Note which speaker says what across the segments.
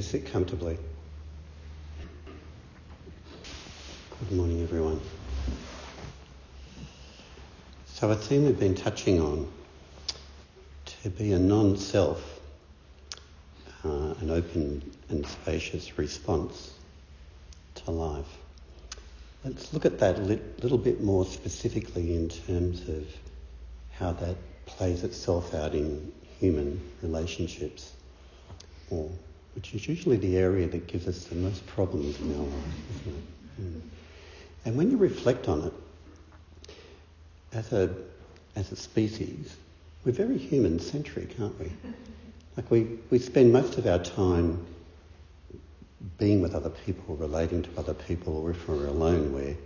Speaker 1: Please sit comfortably. Good morning, everyone. So, a theme we've been touching on to be a non self, uh, an open and spacious response to life. Let's look at that a li- little bit more specifically in terms of how that plays itself out in human relationships, or, which is usually the area that gives us the most problems in our life, isn't it? Mm. And when you reflect on it, as a, as a species, we're very human centric, aren't we? Like we, we spend most of our time being with other people, relating to other people, or if we're alone, we're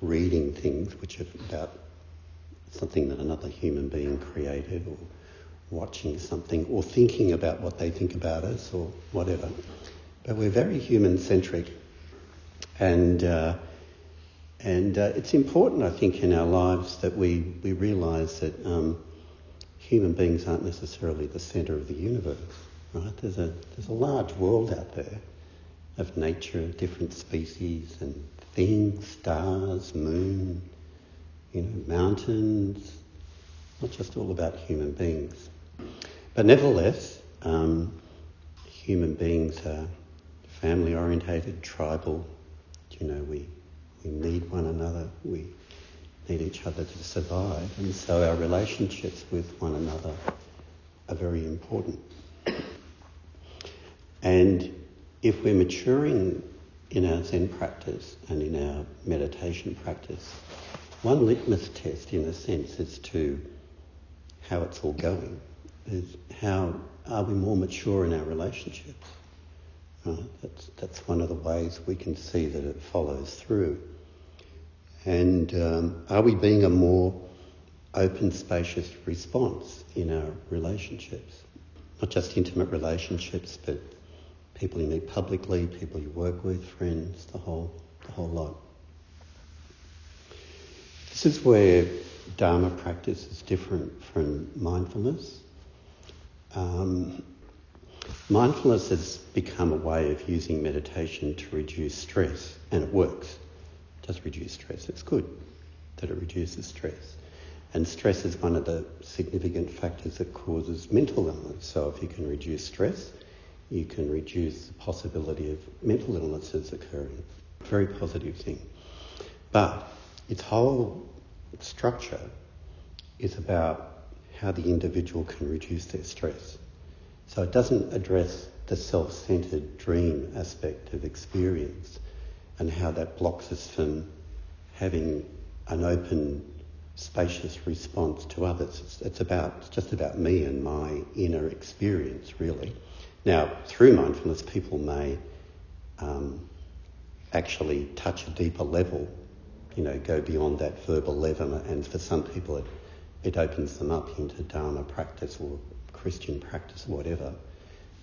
Speaker 1: reading things which are about something that another human being created, or watching something, or thinking about what they think about us, or whatever. But we're very human centric, and uh, and uh, it's important, I think, in our lives that we we realise that um, human beings aren't necessarily the centre of the universe. Right? There's a there's a large world out there of nature, different species and things, stars, moon, you know, mountains, not just all about human beings. But nevertheless, um, human beings are family orientated, tribal. You know, we, we need one another, we need each other to survive, and so our relationships with one another are very important. And if we're maturing in our Zen practice and in our meditation practice, one litmus test, in a sense, as to how it's all going is how are we more mature in our relationships? Right? That's, that's one of the ways we can see that it follows through. And um, are we being a more open, spacious response in our relationships? Not just intimate relationships, but people you meet publicly, people you work with, friends, the whole, the whole lot. This is where Dharma practice is different from mindfulness. Um, mindfulness has become a way of using meditation to reduce stress, and it works. It does reduce stress. It's good that it reduces stress. And stress is one of the significant factors that causes mental illness. So if you can reduce stress, you can reduce the possibility of mental illnesses occurring. Very positive thing. But its whole structure is about how the individual can reduce their stress. So it doesn't address the self centered dream aspect of experience and how that blocks us from having an open, spacious response to others. It's, it's about it's just about me and my inner experience, really. Now, through mindfulness, people may um, actually touch a deeper level, you know, go beyond that verbal level, and for some people, it it opens them up into Dharma practice or Christian practice or whatever,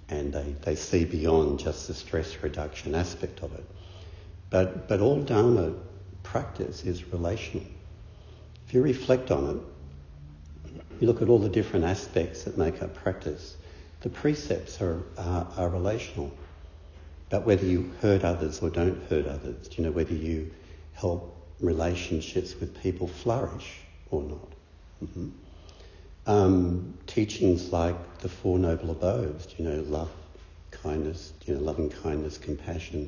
Speaker 1: and they, they see beyond just the stress reduction aspect of it. But, but all Dharma practice is relational. If you reflect on it, you look at all the different aspects that make up practice, the precepts are, are, are relational. But whether you hurt others or don't hurt others, you know, whether you help relationships with people flourish or not. Mm-hmm. Um, teachings like the Four Noble Abodes, you know, love, kindness, you know, loving kindness, compassion,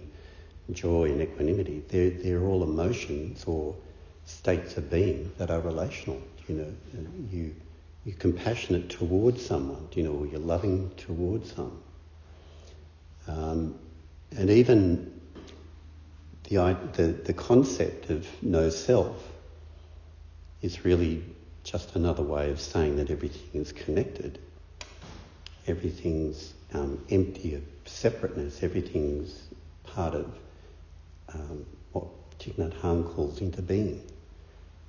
Speaker 1: joy, and equanimity. They're, they're all emotions or states of being that are relational. You know, you you're compassionate towards someone, you know, or you're loving towards someone. Um, and even the, the, the concept of no self is really just another way of saying that everything is connected. Everything's um, empty of separateness. Everything's part of um, what Thich Nhat Hanh calls interbeing.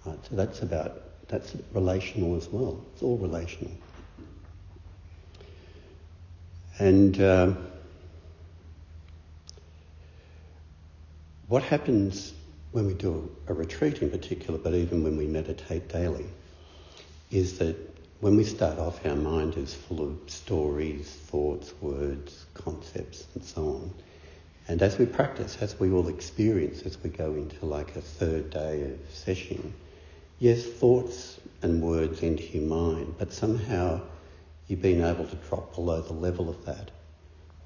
Speaker 1: Right? So that's about that's relational as well. It's all relational. And uh, what happens when we do a retreat in particular, but even when we meditate daily, is that when we start off, our mind is full of stories, thoughts, words, concepts, and so on. And as we practice, as we all experience, as we go into like a third day of session, yes, thoughts and words enter your mind, but somehow you've been able to drop below the level of that.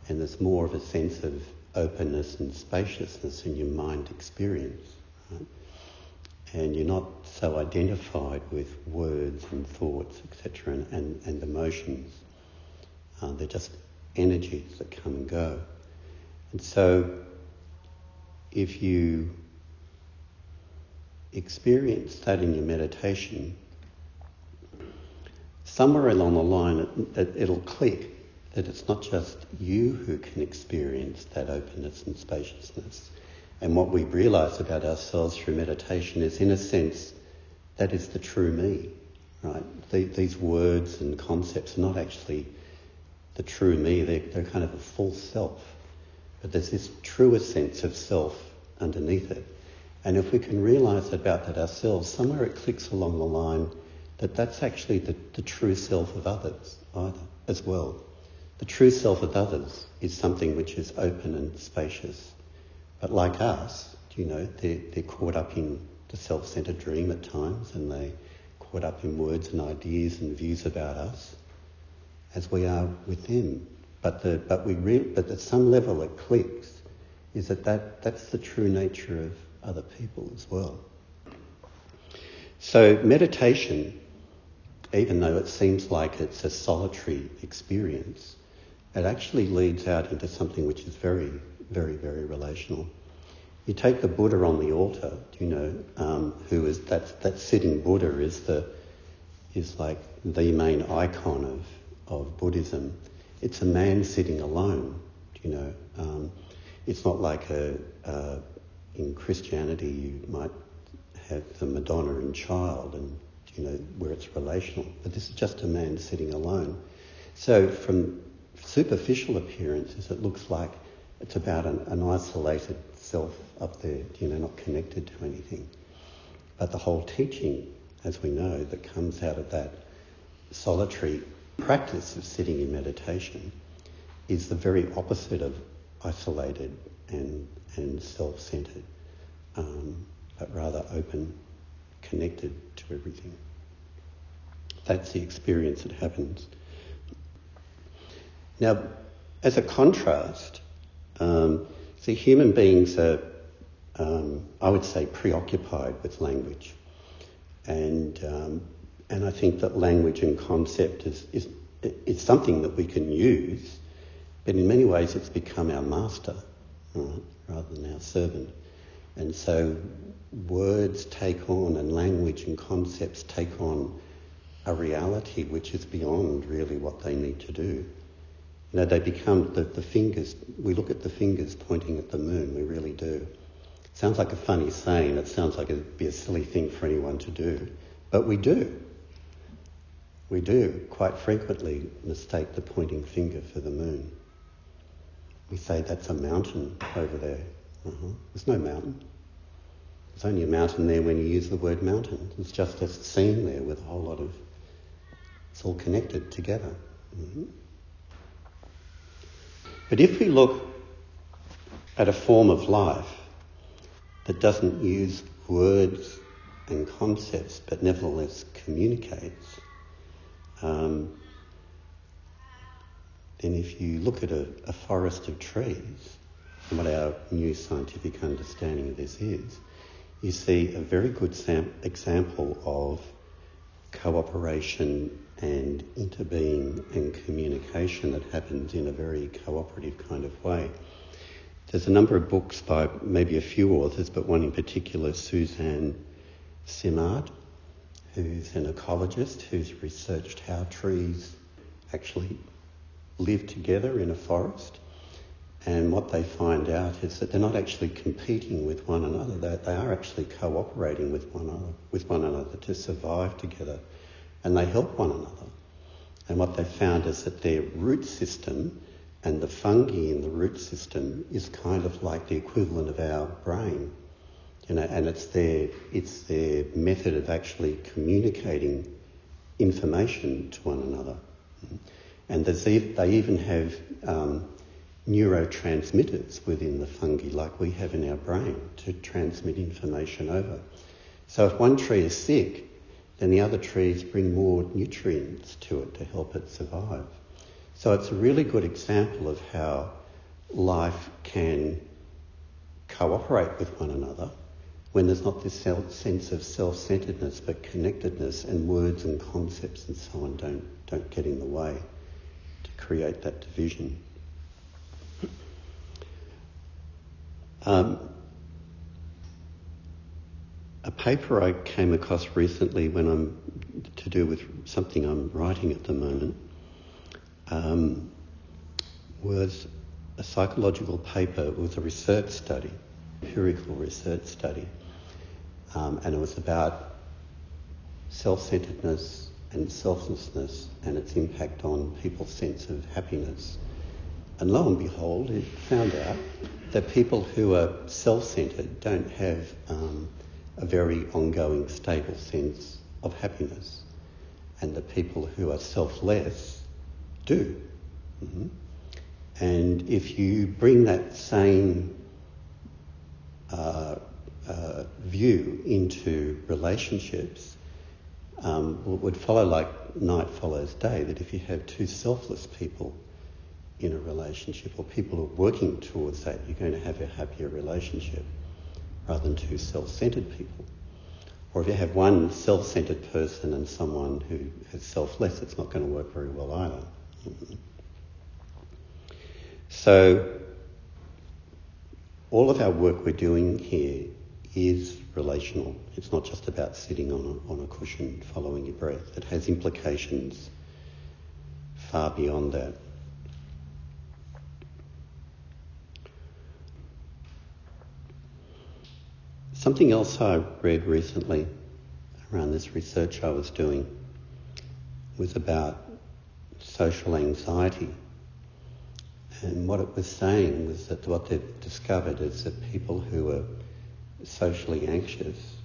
Speaker 1: And there's more of a sense of openness and spaciousness in your mind experience. Right? And you're not so identified with words and thoughts, etc., and, and, and, emotions. Uh, they're just energies that come and go. And so, if you experience that in your meditation, somewhere along the line it, it, it'll click that it's not just you who can experience that openness and spaciousness. And what we realize about ourselves through meditation is, in a sense, that is the true me, right? The, these words and concepts are not actually the true me, they're, they're kind of a false self. But there's this truer sense of self underneath it. And if we can realize about that ourselves, somewhere it clicks along the line that that's actually the, the true self of others either, as well. The true self of others is something which is open and spacious. But like us, you know, they're, they're caught up in the self-centered dream at times and they're caught up in words and ideas and views about us as we are with them. But, the, but, we re- but at some level it clicks, is that, that that's the true nature of other people as well. So meditation, even though it seems like it's a solitary experience, it actually leads out into something which is very, very, very relational. You take the Buddha on the altar, you know, um, who is that that sitting Buddha is the is like the main icon of of Buddhism it's a man sitting alone, you know. Um, it's not like a, uh, in Christianity you might have the Madonna and child and, you know, where it's relational. But this is just a man sitting alone. So from superficial appearances, it looks like it's about an, an isolated self up there, you know, not connected to anything. But the whole teaching, as we know, that comes out of that solitary practice of sitting in meditation is the very opposite of isolated and, and self centered, um, but rather open, connected to everything. That's the experience that happens. Now, as a contrast, um, human beings are, um, I would say, preoccupied with language. And um, and I think that language and concept is, is, is something that we can use, but in many ways it's become our master right, rather than our servant. And so words take on, and language and concepts take on a reality which is beyond really what they need to do. You know, they become the, the fingers, we look at the fingers pointing at the moon, we really do. It sounds like a funny saying, it sounds like it'd be a silly thing for anyone to do, but we do we do quite frequently mistake the pointing finger for the moon. We say that's a mountain over there. Uh-huh. There's no mountain. There's only a mountain there when you use the word mountain. It's just a scene there with a whole lot of. It's all connected together. Mm-hmm. But if we look at a form of life that doesn't use words and concepts but nevertheless communicates, um, then if you look at a, a forest of trees, and what our new scientific understanding of this is, you see a very good sam- example of cooperation and interbeing and communication that happens in a very cooperative kind of way. There's a number of books by maybe a few authors, but one in particular, Suzanne Simard, who's an ecologist who's researched how trees actually live together in a forest. And what they find out is that they're not actually competing with one another, they, they are actually cooperating with one, with one another to survive together. And they help one another. And what they found is that their root system and the fungi in the root system is kind of like the equivalent of our brain. You know, and it's their, it's their method of actually communicating information to one another. And they even have um, neurotransmitters within the fungi, like we have in our brain, to transmit information over. So if one tree is sick, then the other trees bring more nutrients to it to help it survive. So it's a really good example of how life can cooperate with one another when there's not this sense of self-centeredness but connectedness and words and concepts and so on don't, don't get in the way to create that division. Um, paper I came across recently when I'm to do with something I'm writing at the moment um, was a psychological paper. It was a research study, empirical research study, um, and it was about self-centeredness and selflessness and its impact on people's sense of happiness. And lo and behold, it found out that people who are self-centered don't have um, a very ongoing, stable sense of happiness. And the people who are selfless do. Mm-hmm. And if you bring that same uh, uh, view into relationships, um, it would follow like night follows day, that if you have two selfless people in a relationship or people who are working towards that, you're going to have a happier relationship rather than two self-centered people. Or if you have one self-centered person and someone who is selfless, it's not going to work very well either. Mm-hmm. So all of our work we're doing here is relational. It's not just about sitting on a, on a cushion following your breath. It has implications far beyond that. Something else I read recently around this research I was doing was about social anxiety. And what it was saying was that what they've discovered is that people who are socially anxious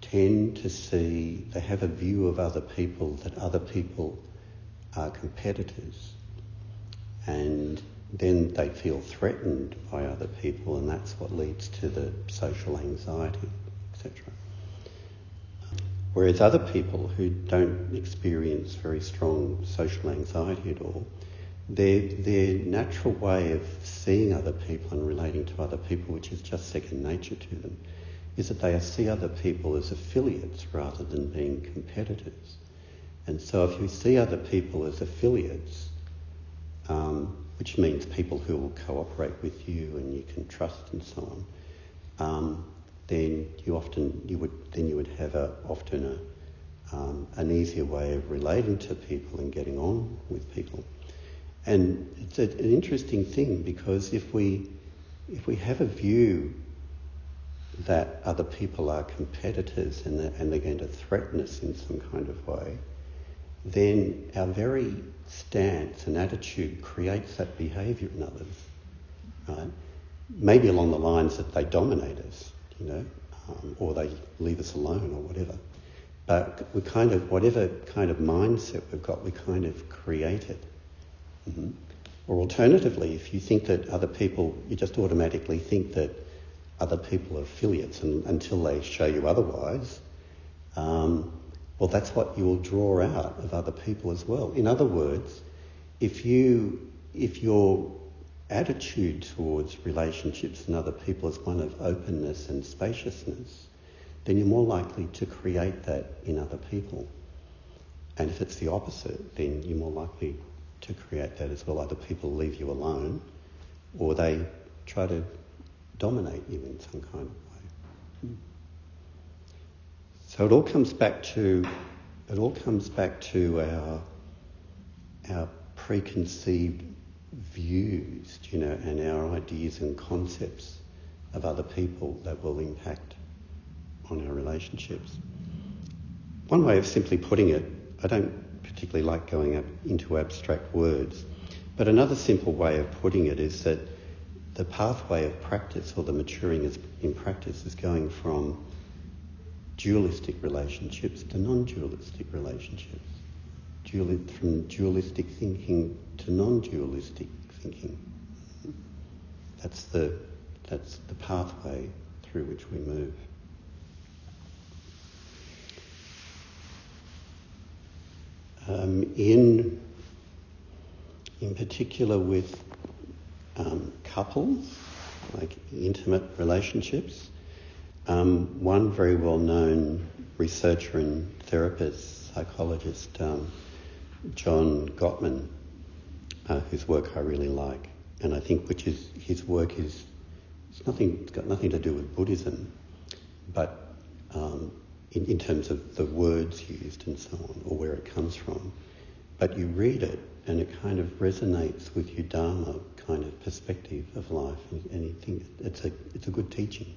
Speaker 1: tend to see, they have a view of other people that other people are competitors. And then they feel threatened by other people, and that's what leads to the social anxiety, etc. Whereas other people who don't experience very strong social anxiety at all, their, their natural way of seeing other people and relating to other people, which is just second nature to them, is that they see other people as affiliates rather than being competitors. And so if you see other people as affiliates, um, which means people who will cooperate with you and you can trust and so on, um, then you often you would then you would have a, often a, um, an easier way of relating to people and getting on with people. And it's a, an interesting thing because if we if we have a view that other people are competitors and they're, and they're going to threaten us in some kind of way, then our very stance and attitude creates that behaviour in others, right? Maybe along the lines that they dominate us, you know, um, or they leave us alone or whatever. But we kind of, whatever kind of mindset we've got, we kind of create it. Mm-hmm. Or alternatively, if you think that other people, you just automatically think that other people are affiliates and, until they show you otherwise, um, well, that's what you will draw out of other people as well. In other words, if you if your attitude towards relationships and other people is one of openness and spaciousness, then you're more likely to create that in other people. And if it's the opposite, then you're more likely to create that as well. Other people leave you alone, or they try to dominate you in some kind of way. Hmm. So it all comes back to it all comes back to our our preconceived views, you know, and our ideas and concepts of other people that will impact on our relationships. One way of simply putting it, I don't particularly like going up into abstract words, but another simple way of putting it is that the pathway of practice or the maturing in practice is going from dualistic relationships to non-dualistic relationships. duali- from dualistic thinking to non-dualistic thinking. That's the, that's the pathway through which we move. Um, in, in particular with um, couples, like intimate relationships, um, one very well known researcher and therapist, psychologist, um, John Gottman, uh, whose work I really like, and I think which is his work is it's nothing it's got nothing to do with Buddhism, but um, in, in terms of the words used and so on, or where it comes from. But you read it and it kind of resonates with your Dharma kind of perspective of life, and, and you think it's a it's a good teaching,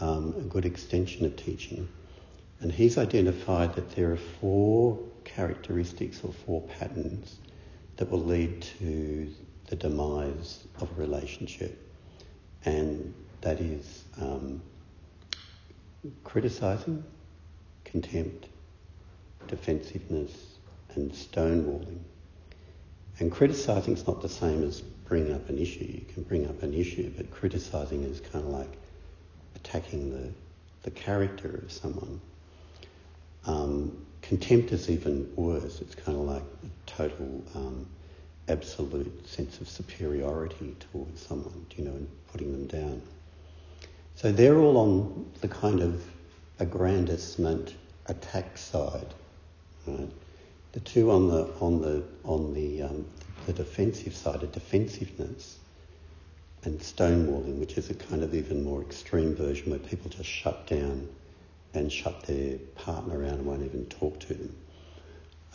Speaker 1: um, a good extension of teaching. And he's identified that there are four characteristics or four patterns that will lead to the demise of a relationship, and that is um, criticizing, contempt, defensiveness, and stonewalling. And criticizing is not the same as bringing up an issue. You can bring up an issue, but criticizing is kind of like attacking the, the character of someone. Um, contempt is even worse. It's kind of like a total um, absolute sense of superiority towards someone, you know, and putting them down. So they're all on the kind of aggrandisement attack side. Right? The two on the on the on the um, the defensive side are defensiveness and stonewalling, which is a kind of even more extreme version where people just shut down and shut their partner out and won't even talk to them.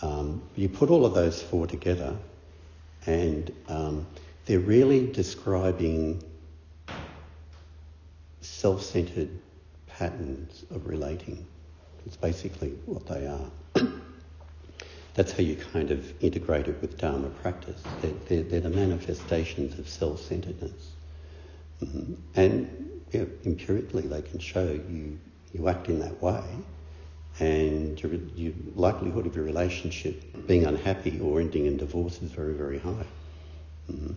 Speaker 1: Um, you put all of those four together, and um, they're really describing self-centered patterns of relating. It's basically what they are. That's how you kind of integrate it with Dharma practice. They're, they're, they're the manifestations of self-centeredness. Mm-hmm. And you know, empirically, they can show you you act in that way, and your, your likelihood of your relationship being unhappy or ending in divorce is very, very high. Mm-hmm.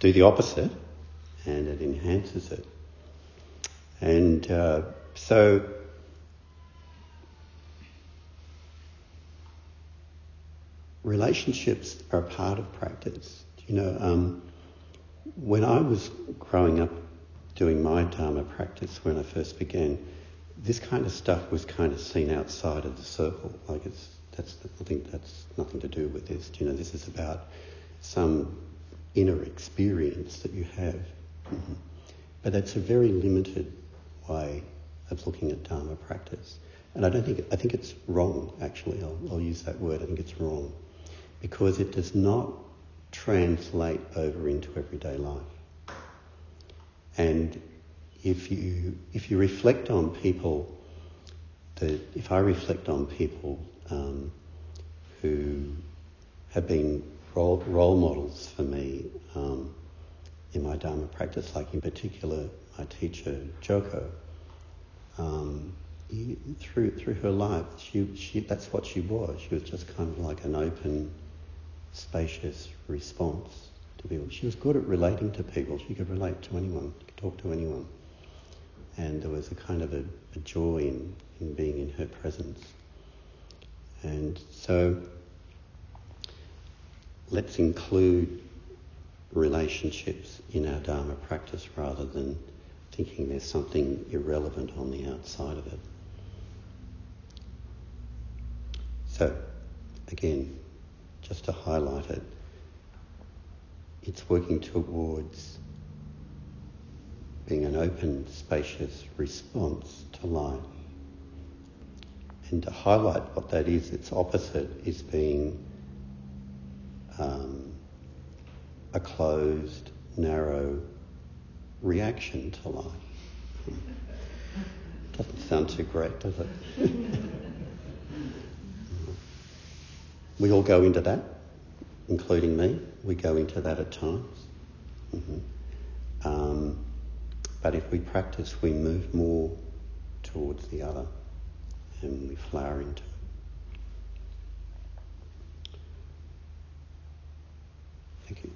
Speaker 1: Do the opposite, and it enhances it. And uh, so relationships are a part of practice. You know, um, when I was growing up doing my Dharma practice when I first began, this kind of stuff was kind of seen outside of the circle. Like it's that's nothing that's nothing to do with this. You know, this is about some inner experience that you have. Mm-hmm. But that's a very limited way of looking at Dharma practice. And I don't think, I think it's wrong, actually. I'll, I'll use that word. I think it's wrong because it does not translate over into everyday life. And if you, if you reflect on people, that if I reflect on people um, who have been role, role models for me um, in my Dharma practice, like in particular my teacher Joko, um, through through her life, she, she that's what she was. She was just kind of like an open, spacious response to people. She was good at relating to people. She could relate to anyone, could talk to anyone, and there was a kind of a, a joy in, in being in her presence. And so, let's include relationships in our Dharma practice rather than thinking there's something irrelevant on the outside of it. So, again, just to highlight it, it's working towards being an open, spacious response to life. And to highlight what that is, its opposite is being um, a closed, narrow, reaction to life. Doesn't sound too great, does it? We all go into that, including me. We go into that at times. Mm-hmm. Um, but if we practice, we move more towards the other and we flower into it. Thank you.